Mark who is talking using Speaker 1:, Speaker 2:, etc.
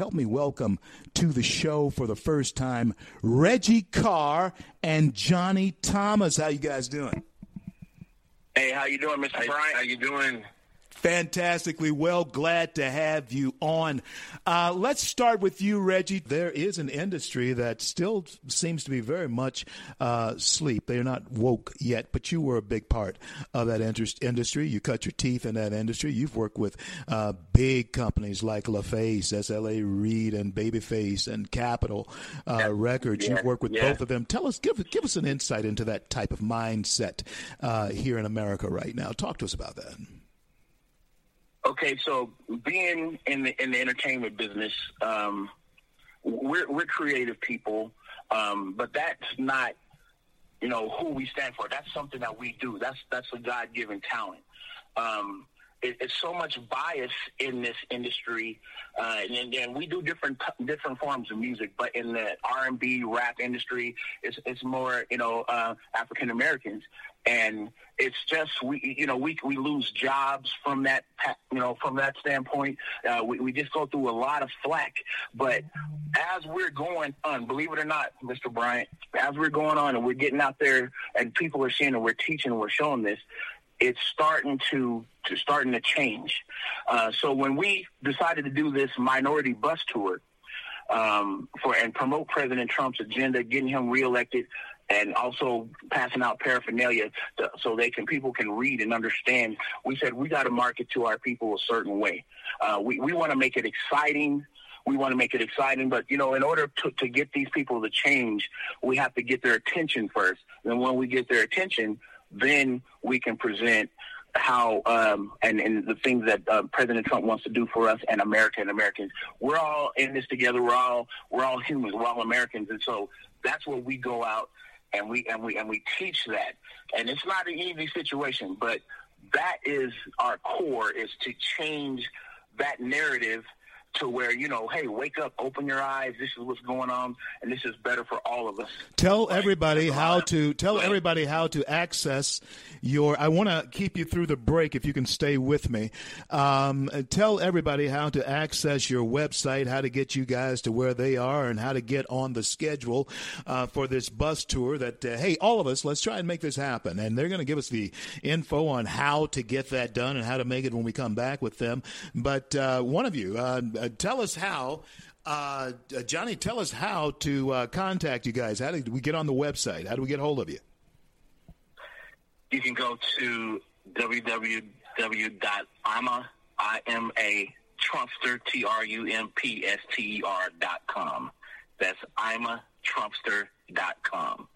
Speaker 1: Help me welcome to the show for the first time Reggie Carr and Johnny Thomas. How you guys doing?
Speaker 2: Hey, how you doing, Mr. Bryant?
Speaker 3: How you doing?
Speaker 1: Fantastically well. Glad to have you on. Uh, let's start with you, Reggie. There is an industry that still seems to be very much uh, sleep. They are not woke yet, but you were a big part of that industry. You cut your teeth in that industry. You've worked with uh, big companies like LaFace, SLA Reid, and Babyface, and Capitol uh, yeah. Records. Yeah. You've worked with yeah. both of them. Tell us, give give us an insight into that type of mindset uh, here in America right now. Talk to us about that.
Speaker 2: Okay, so being in the in the entertainment business, um, we're we're creative people, um, but that's not you know who we stand for. That's something that we do. That's that's a God given talent. Um, it, it's so much bias in this industry, uh, and, and we do different different forms of music. But in the R and B rap industry, it's it's more you know uh, African Americans and it's just we you know we we lose jobs from that you know from that standpoint uh, we, we just go through a lot of flack but as we're going on believe it or not mr bryant as we're going on and we're getting out there and people are seeing and we're teaching and we're showing this it's starting to to starting to change uh, so when we decided to do this minority bus tour um, for and promote President Trump's agenda, getting him reelected, and also passing out paraphernalia to, so they can people can read and understand. We said we got to market to our people a certain way. Uh, we we want to make it exciting. We want to make it exciting, but you know, in order to, to get these people to change, we have to get their attention first. And when we get their attention, then we can present how um, and, and the things that uh, President Trump wants to do for us and America and Americans. We're all in this together. We're all we're all humans. We're all Americans, and so that's where we go out and we and we and we teach that. And it's not an easy situation, but that is our core is to change that narrative to where you know, hey, wake up, open your eyes. This is what's going on, and this is better for all of us.
Speaker 1: Tell right? everybody how to tell right. everybody how to access your. I want to keep you through the break if you can stay with me. Um, tell everybody how to access your website, how to get you guys to where they are, and how to get on the schedule uh, for this bus tour. That uh, hey, all of us, let's try and make this happen. And they're going to give us the info on how to get that done and how to make it when we come back with them. But uh, one of you. Uh, tell us how. Uh, uh, Johnny, tell us how to uh, contact you guys. How do we get on the website? How do we get hold of you?
Speaker 2: You can go to www.ima, I-M-A, Trumpster, T-R-U-M-P-S-T-E-R dot com. That's ima Trumpster dot com.